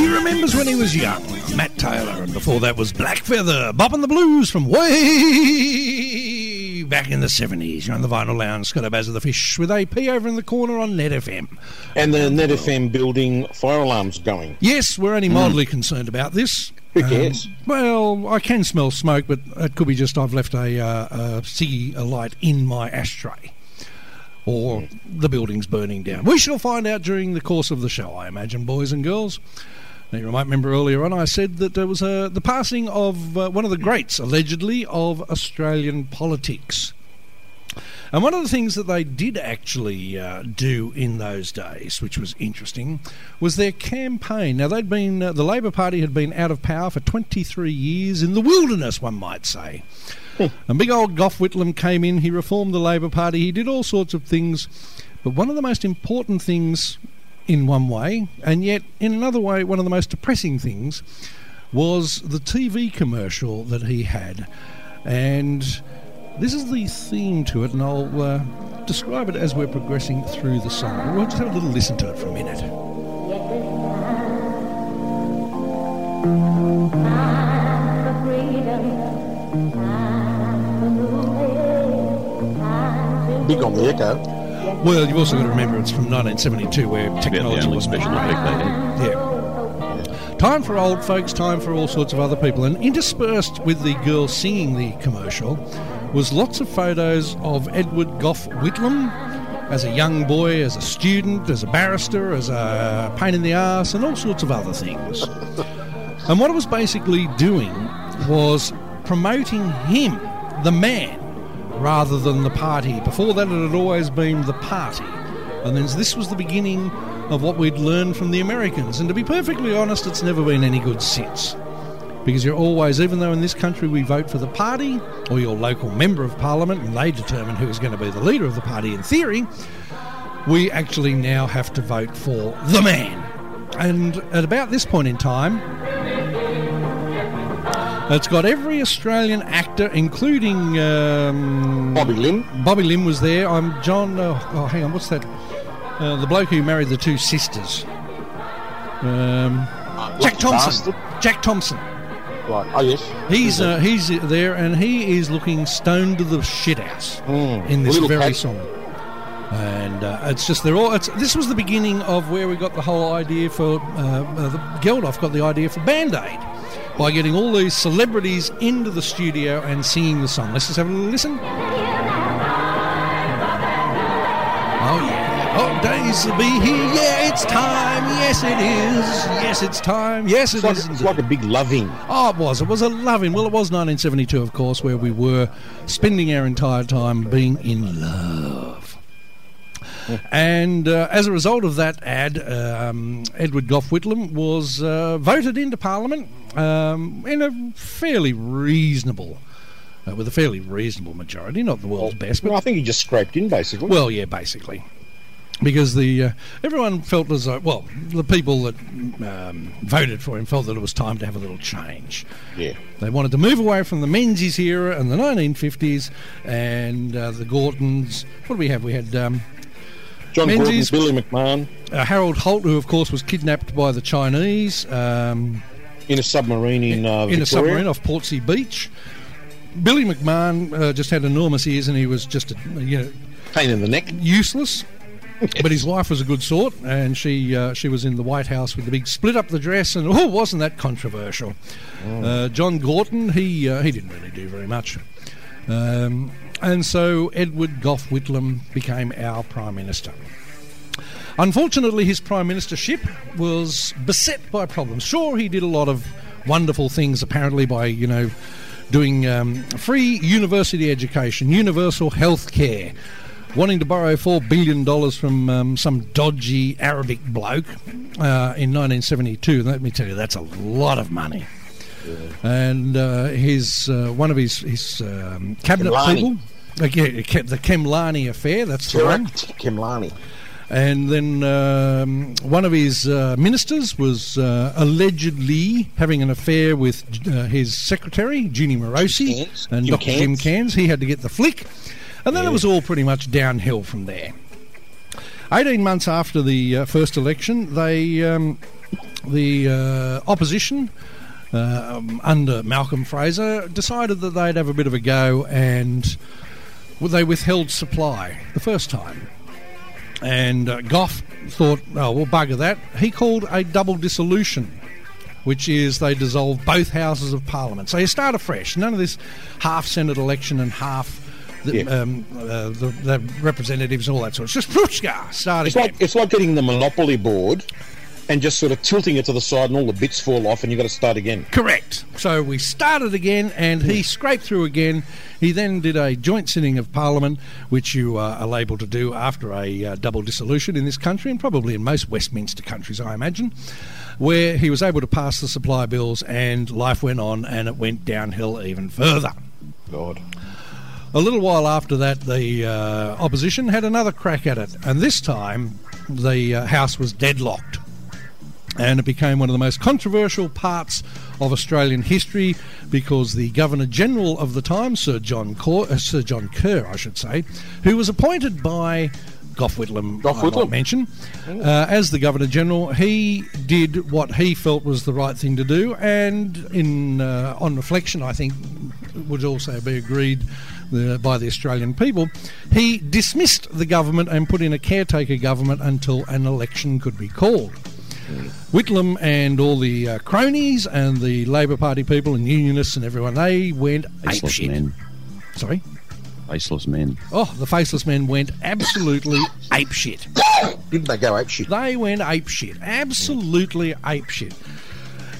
He remembers when he was young. Matt Taylor, and before that was Blackfeather, bopping the blues from way back in the 70s. You're on the Vinyl Lounge, Scott O'Baz of the Fish with AP over in the corner on Net FM. And the Net FM building fire alarms going. Yes, we're only mm. mildly concerned about this. Who um, cares? Well, I can smell smoke, but it could be just I've left a, uh, a ciggy light in my ashtray. Or hmm. the building's burning down. We shall find out during the course of the show, I imagine, boys and girls. Now, you might remember earlier on I said that there was uh, the passing of uh, one of the greats, allegedly, of Australian politics. And one of the things that they did actually uh, do in those days, which was interesting, was their campaign. Now, they'd been, uh, the Labor Party had been out of power for 23 years in the wilderness, one might say. and big old Gough Whitlam came in, he reformed the Labor Party, he did all sorts of things. But one of the most important things, in one way, and yet in another way, one of the most depressing things, was the TV commercial that he had. And this is the theme to it, and I'll uh, describe it as we're progressing through the song. We'll just have a little listen to it for a minute. Big on the echo. Well, you've also got to remember it's from 1972, where technology was special did. Yeah. Time for old folks, time for all sorts of other people. And interspersed with the girl singing the commercial was lots of photos of Edward Gough Whitlam as a young boy, as a student, as a barrister, as a pain in the ass, and all sorts of other things. and what it was basically doing was promoting him, the man, rather than the party. Before that, it had always been the party. And then this was the beginning of what we'd learned from the Americans. And to be perfectly honest, it's never been any good since. Because you're always, even though in this country we vote for the party or your local member of parliament and they determine who is going to be the leader of the party in theory, we actually now have to vote for the man. And at about this point in time, it's got every Australian actor, including um, Bobby Limb. Bobby Limb was there. I'm John. Oh, oh hang on. What's that? Uh, the bloke who married the two sisters. Um, Jack Thompson. Bastard. Jack Thompson. Right. Oh, yes. He's uh, he's there, and he is looking stoned to the shithouse Mm. in this very cat. song. And uh, it's just they're all. It's, this was the beginning of where we got the whole idea for uh, uh, the Geldof got the idea for Band Aid by getting all these celebrities into the studio and singing the song. Let's just have a little listen. Oh yeah. Oh, days will be here. Yeah, it's time. Yes, it is. Yes, it's time. Yes, it It's like, is. it's like a big loving. Oh, it was. It was a loving. Well, it was 1972, of course, where we were spending our entire time being in love. And uh, as a result of that ad, um, Edward Gough Whitlam was uh, voted into Parliament um, in a fairly reasonable, uh, with a fairly reasonable majority. Not the world's best, but Well, I think he just scraped in, basically. well, yeah, basically. Because the uh, everyone felt as though, well, the people that um, voted for him felt that it was time to have a little change. yeah. They wanted to move away from the Menzies era and the 1950s and uh, the Gortons. What do we have? We had um, John Menzies- Gorton, Billy McMahon uh, Harold Holt, who of course was kidnapped by the Chinese um, in a submarine in, uh, in a submarine off Portsea Beach. Billy McMahon uh, just had enormous ears and he was just, a, you know, Pain in the neck. useless. But his wife was a good sort, and she uh, she was in the White House with the big split up the dress, and oh, wasn't that controversial? Uh, John Gorton, he uh, he didn't really do very much, um, and so Edward Gough Whitlam became our prime minister. Unfortunately, his prime ministership was beset by problems. Sure, he did a lot of wonderful things, apparently, by, you know, doing um, free university education, universal health care, wanting to borrow $4 billion from um, some dodgy Arabic bloke uh, in 1972. Let me tell you, that's a lot of money. And uh, his uh, one of his, his um, cabinet Khemlani. people, yeah, Ke- the Khemlani affair, that's the one. Tarak Khemlani. And then um, one of his uh, ministers was uh, allegedly having an affair with uh, his secretary, Jeannie Morosi, and Jim Dr. Jim Cairns. Cairns. He had to get the flick. And then it was all pretty much downhill from there. 18 months after the uh, first election, they um, the uh, opposition uh, um, under Malcolm Fraser decided that they'd have a bit of a go and they withheld supply the first time. And uh, Gough thought, oh, well, bugger that. He called a double dissolution, which is they dissolve both houses of parliament. So you start afresh. None of this half Senate election and half the, Yeah. um, uh, the, the representatives and all that sort of It's just prushka, start It's like it's like getting the Monopoly board and just sort of tilting it to the side, and all the bits fall off, and you've got to start again. Correct. So we started again, and he scraped through again. He then did a joint sitting of Parliament, which you uh, are able to do after a uh, double dissolution in this country, and probably in most Westminster countries, I imagine, where he was able to pass the supply bills, and life went on, and it went downhill even further. God. A little while after that, the uh, opposition had another crack at it, and this time the uh, House was deadlocked. And it became one of the most controversial parts of Australian history because the Governor General of the time, Sir John, Cor- uh, Sir John Kerr, I should say, who was appointed by Gough Whitlam, Gough Whitlam. mention, uh, as the Governor General, he did what he felt was the right thing to do, and in uh, on reflection, I think would also be agreed uh, by the Australian people. He dismissed the government and put in a caretaker government until an election could be called. Whitlam and all the uh, cronies and the Labor Party people and unionists and everyone, they went Faceless apeshit. men. Sorry? Faceless men. Oh, the faceless men went absolutely apeshit. Didn't they go ape shit? They went apeshit. Absolutely apeshit.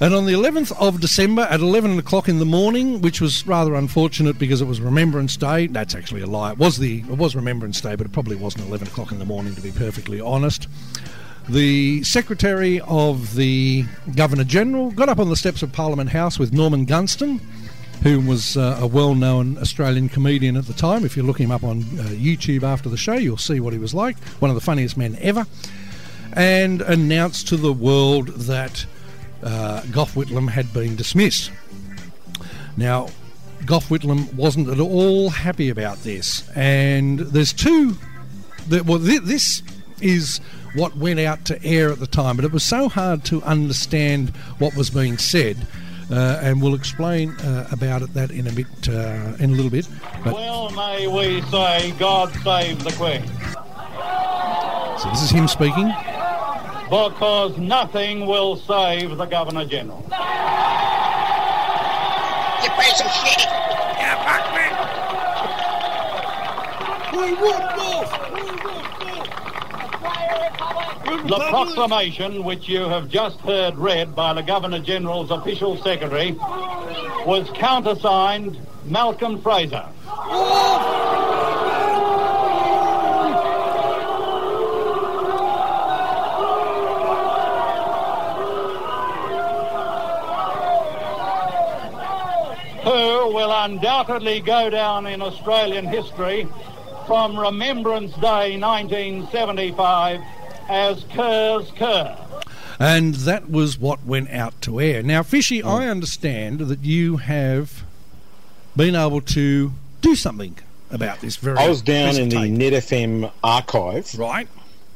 And on the 11th of December at 11 o'clock in the morning, which was rather unfortunate because it was Remembrance Day. That's actually a lie. It was the it was Remembrance Day, but it probably wasn't 11 o'clock in the morning to be perfectly honest. The Secretary of the Governor General got up on the steps of Parliament House with Norman Gunston, who was uh, a well known Australian comedian at the time. If you look him up on uh, YouTube after the show, you'll see what he was like. One of the funniest men ever. And announced to the world that uh, Gough Whitlam had been dismissed. Now, Gough Whitlam wasn't at all happy about this. And there's two. That, well, thi- this is what went out to air at the time, but it was so hard to understand what was being said. Uh, and we'll explain uh, about it that in a bit, uh, in a little bit. But Well, may we say, God save the Queen, so this is him speaking. because nothing will save the Governor General. You piece of shit! The proclamation which you have just heard read by the Governor General's official secretary was countersigned Malcolm Fraser. Who will undoubtedly go down in Australian history from Remembrance Day 1975 as Kerr's Kerr. And that was what went out to air. Now, Fishy, Mm. I understand that you have been able to do something about this very. I was down in the tape. Net FM archive Right,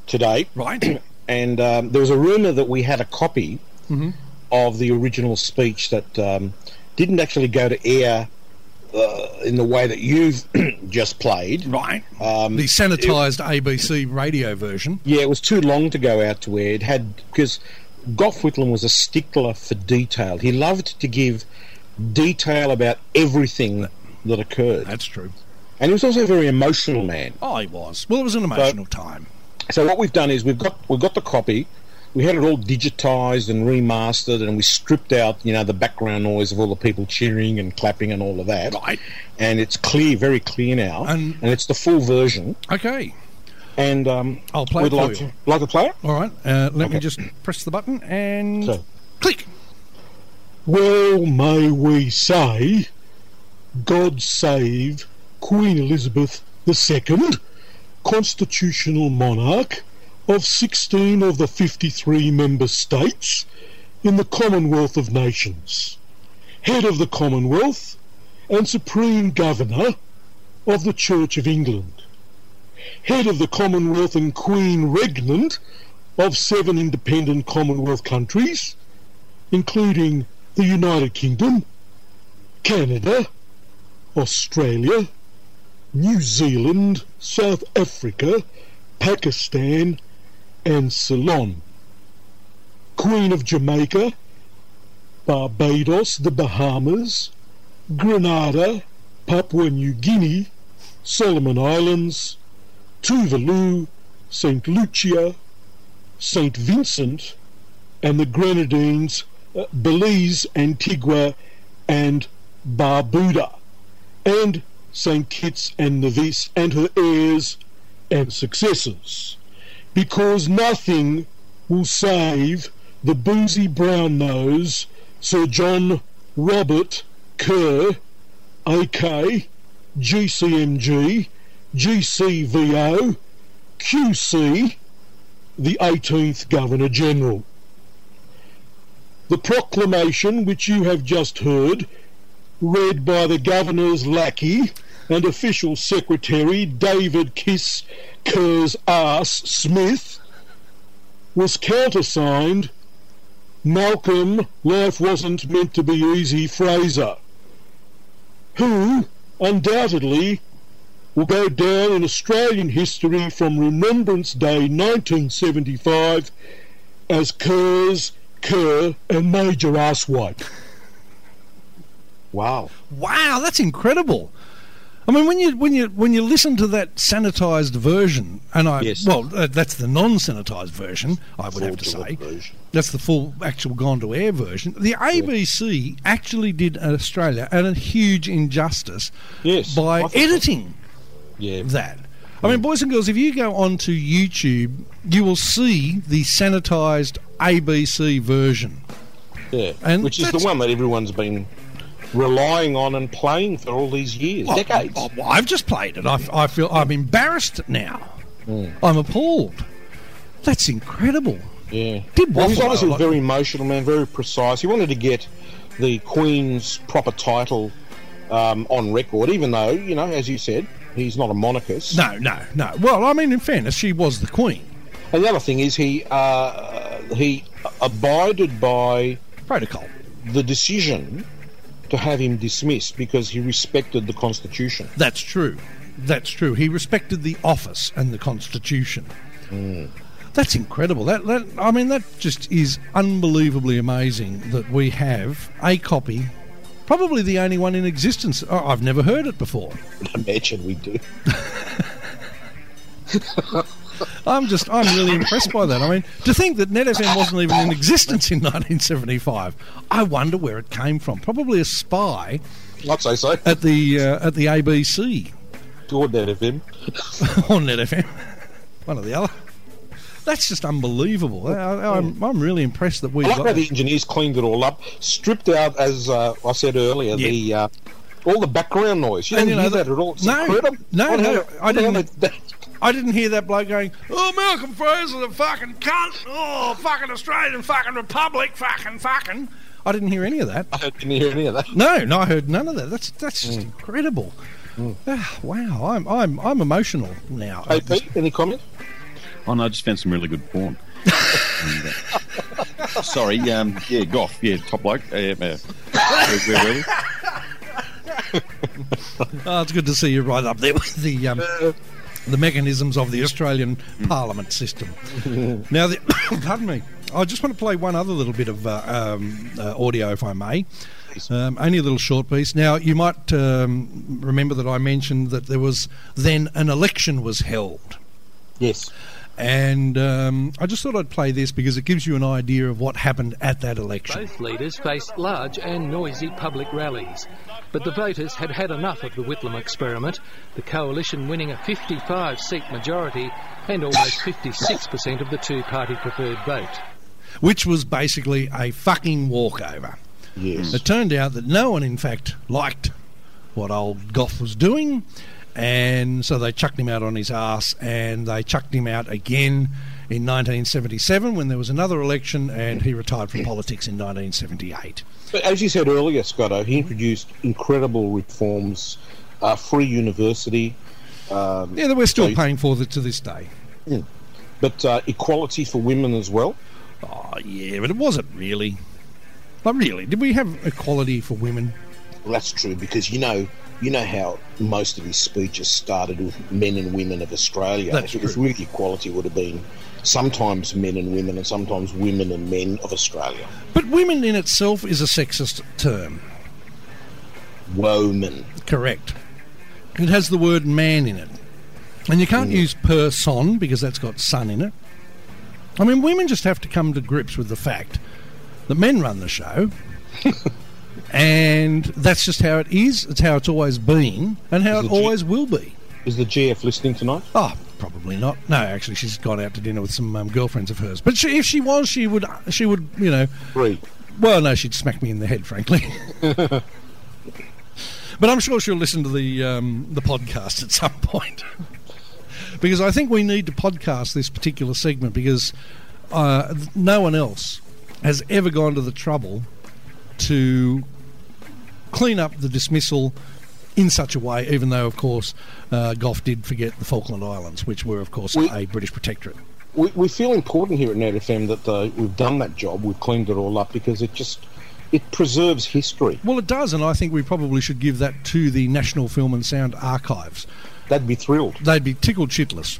today, right. and um, there was a rumour that we had a copy Mm-hmm. of the original speech that um, didn't actually go to air uh, in the way that you've just played. Right. Um, the sanitised ABC radio version. Yeah, it was too long to go out to air. It had because Gough Whitlam was a stickler for detail. He loved to give detail about everything that occurred, That's true. and he was also a very emotional man. Oh, he was. Well, it was an emotional time. So what we've done is we've got we've got the copy. We had it all digitized and remastered, and we stripped out, you know, the background noise of all the people cheering and clapping and all of that. Right. And it's clear, very clear now, And- and, it's the full version. Okay. And um, I'll play it for like you. to like to play it. All right. Uh, let me just press the button and So. click. Well, may we say, God save Queen Elizabeth II, constitutional monarch of 16 of the 53 member states in the Commonwealth of Nations, head of the Commonwealth and supreme governor of the Church of England, head of the Commonwealth and Queen Regnant of seven independent Commonwealth countries, including the United Kingdom, Canada, Australia, New Zealand, South Africa, Pakistan, and Ceylon. Queen of Jamaica, Barbados, the Bahamas, Grenada, Papua New Guinea, Solomon Islands, Tuvalu, St. Lucia, St. Vincent, and the Grenadines, uh, Belize, Antigua, and Barbuda, and St. Kitts and Nevis and her heirs and successors, because nothing will save the boozy brown nose Sir John Robert Kerr, AK, GCMG, GCVO, QC, the 18th Governor General. The proclamation which you have just heard, read by the Governor's lackey and official secretary David Kiss Kerr's Ass Smith, was countersigned Malcolm Life Wasn't Meant to Be Easy Fraser, who undoubtedly will go down in Australian history from Remembrance Day 1975 as Kerr's, Kerr and Major Asswipe. Wow. Wow, that's incredible. I mean, when you when you when you listen to that sanitized version, and I Yes. well, uh, that's the non-sanitized version. I would have to say version. that's the full actual gone to air version. The ABC actually did Australia and a huge injustice Yes. by editing Yeah. that. I mean, boys and girls, if you go onto YouTube, you will see the sanitized ABC version. Yeah. And Which is the one that everyone's been relying on and playing for all these years, Oh, decades. oh, well, I've just played it. I, I feel I'm embarrassed now. Hmm. I'm appalled. That's incredible. Yeah. Did well, he's obviously like- very emotional man, very precise. He wanted to get the Queen's proper title um, on record, even though, you know, as you said, he's not a monarchist. No, no, no. Well, I mean, in fairness, she was the queen. And the other thing is he uh, he abided by Protocol. the decision to have him dismissed because he respected the Constitution. That's true. That's true. He respected the office and the constitution. Hmm. That's incredible. That, that I mean, that just is unbelievably amazing that we have a copy. Probably the only one in existence. Oh, I've never heard it before. Imagine we do. I'm just, I'm really impressed by that. I mean, to think that Net FM wasn't even in existence in 1975, I wonder where it came from. Probably a spy I'd say so. at the uh, at the ABC Toward that FM. or Net FM, one or the other. That's just unbelievable. I, I'm, I'm really impressed that we I like got how the engineers cleaned it all up, stripped out, as uh, I said earlier, Yeah. the uh, all the background noise. You And, don't you know, hear the- that at all. It's no, incredible. no, no, I what the hell didn't- I didn't hear that bloke going, "Oh, Malcolm Fraser, a fucking cunt! Oh, fucking Australian fucking Republic, fucking fucking." I didn't hear any of that. I didn't hear any of that. No, no, I heard none of that. That's that's Mm. just incredible. Ah, wow, I'm I'm I'm emotional now. Hey, Pete, any comment? Oh no, I just found some really good porn. And, uh, sorry, um, yeah, Gough, yeah, top bloke. Uh, uh, where, where were? Oh, it's good to see you right up there with the um, the mechanisms of the Australian Parliament system. now, the, pardon me. I just want to play one other little bit of uh, um, uh, audio, if I may. Um, only a little short piece. Now, you might um, remember that I mentioned that there was then an election was held. Yes. And um, I just thought I'd play this because it gives you an idea of what happened at that election. Both leaders faced large and noisy public rallies. But the voters had had enough of the Whitlam experiment, the coalition winning a 55 seat majority and almost 56% of the two party preferred vote. which was basically a fucking walkover. Yes. It turned out that no one, in fact, liked what old Gough was doing, and so they chucked him out on his ass, and they chucked him out again in 1977 when there was another election, and he retired from politics in 1978. But as you said earlier, Scotto, he introduced incredible reforms, uh, free university, um, Yeah, that we're still So- paying for that to this day. Yeah. but uh, equality for women as well. Oh, yeah, but it wasn't really. Like, really, did we have equality for women? Well, that's true because you know, you know how most of his speeches started with men and women of Australia. That's if it was really equality, would have been sometimes men and women, and sometimes women and men of Australia. But women in itself is a sexist term. Woman. Correct. It has the word man in it. And you can't mm. use person because that's got son in it. I mean, women just have to come to grips with the fact that men run the show. and that's just how it is. It's how it's always been and how Is it it G- always will be. Is the GF listening tonight? Oh, probably not. No, actually, she's gone out to dinner with some um, girlfriends of hers. But she, if she was, she would, she would, you know, Three. well, no, she'd smack me in the head, frankly. but I'm sure she'll listen to the um, the podcast at some point. because I think we need to podcast this particular segment because uh, no one else has ever gone to the trouble to clean up the dismissal in such a way, even though, of course, uh, Gough did forget the Falkland Islands, which were, of course, We- a British protectorate. We, we feel important here at Net FM that uh, we've done that job. We've cleaned it all up because it just it preserves history. Well, it does, and I think we probably should give that to the National Film and Sound Archives. They'd be thrilled. They'd be tickled shitless.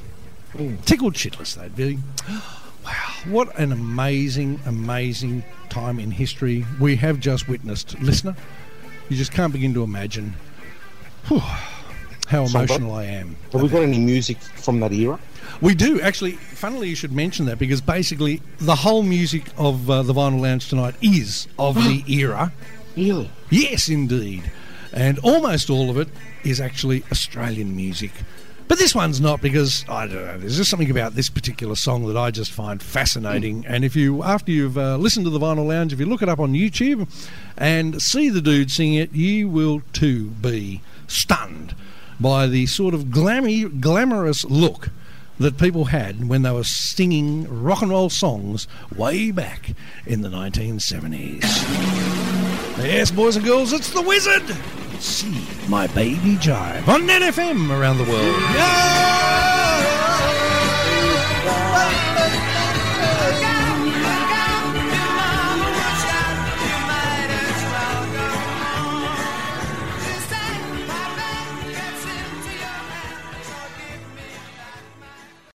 Tickled shitless, they'd be. Wow, what an amazing, amazing time in history we have just witnessed. Listener, you just can't begin to imagine whew, how emotional I am. Have we got any music from that era? We do actually. Funnily, you should mention that because basically the whole music of uh, the Vinyl Lounge tonight is of the era. Really? Yes, indeed, and almost all of it is actually Australian music. But this one's not because I don't know. There's just something about this particular song that I just find fascinating. And if you, after you've uh, listened to the Vinyl Lounge, if you look it up on YouTube and see the dude sing it, you will too be stunned by the sort of glammy, glamorous look that people had when they were singing rock and roll songs way back in the 1970s. Yes, boys and girls, it's the Wizzard. See my baby jive on NFM around the world.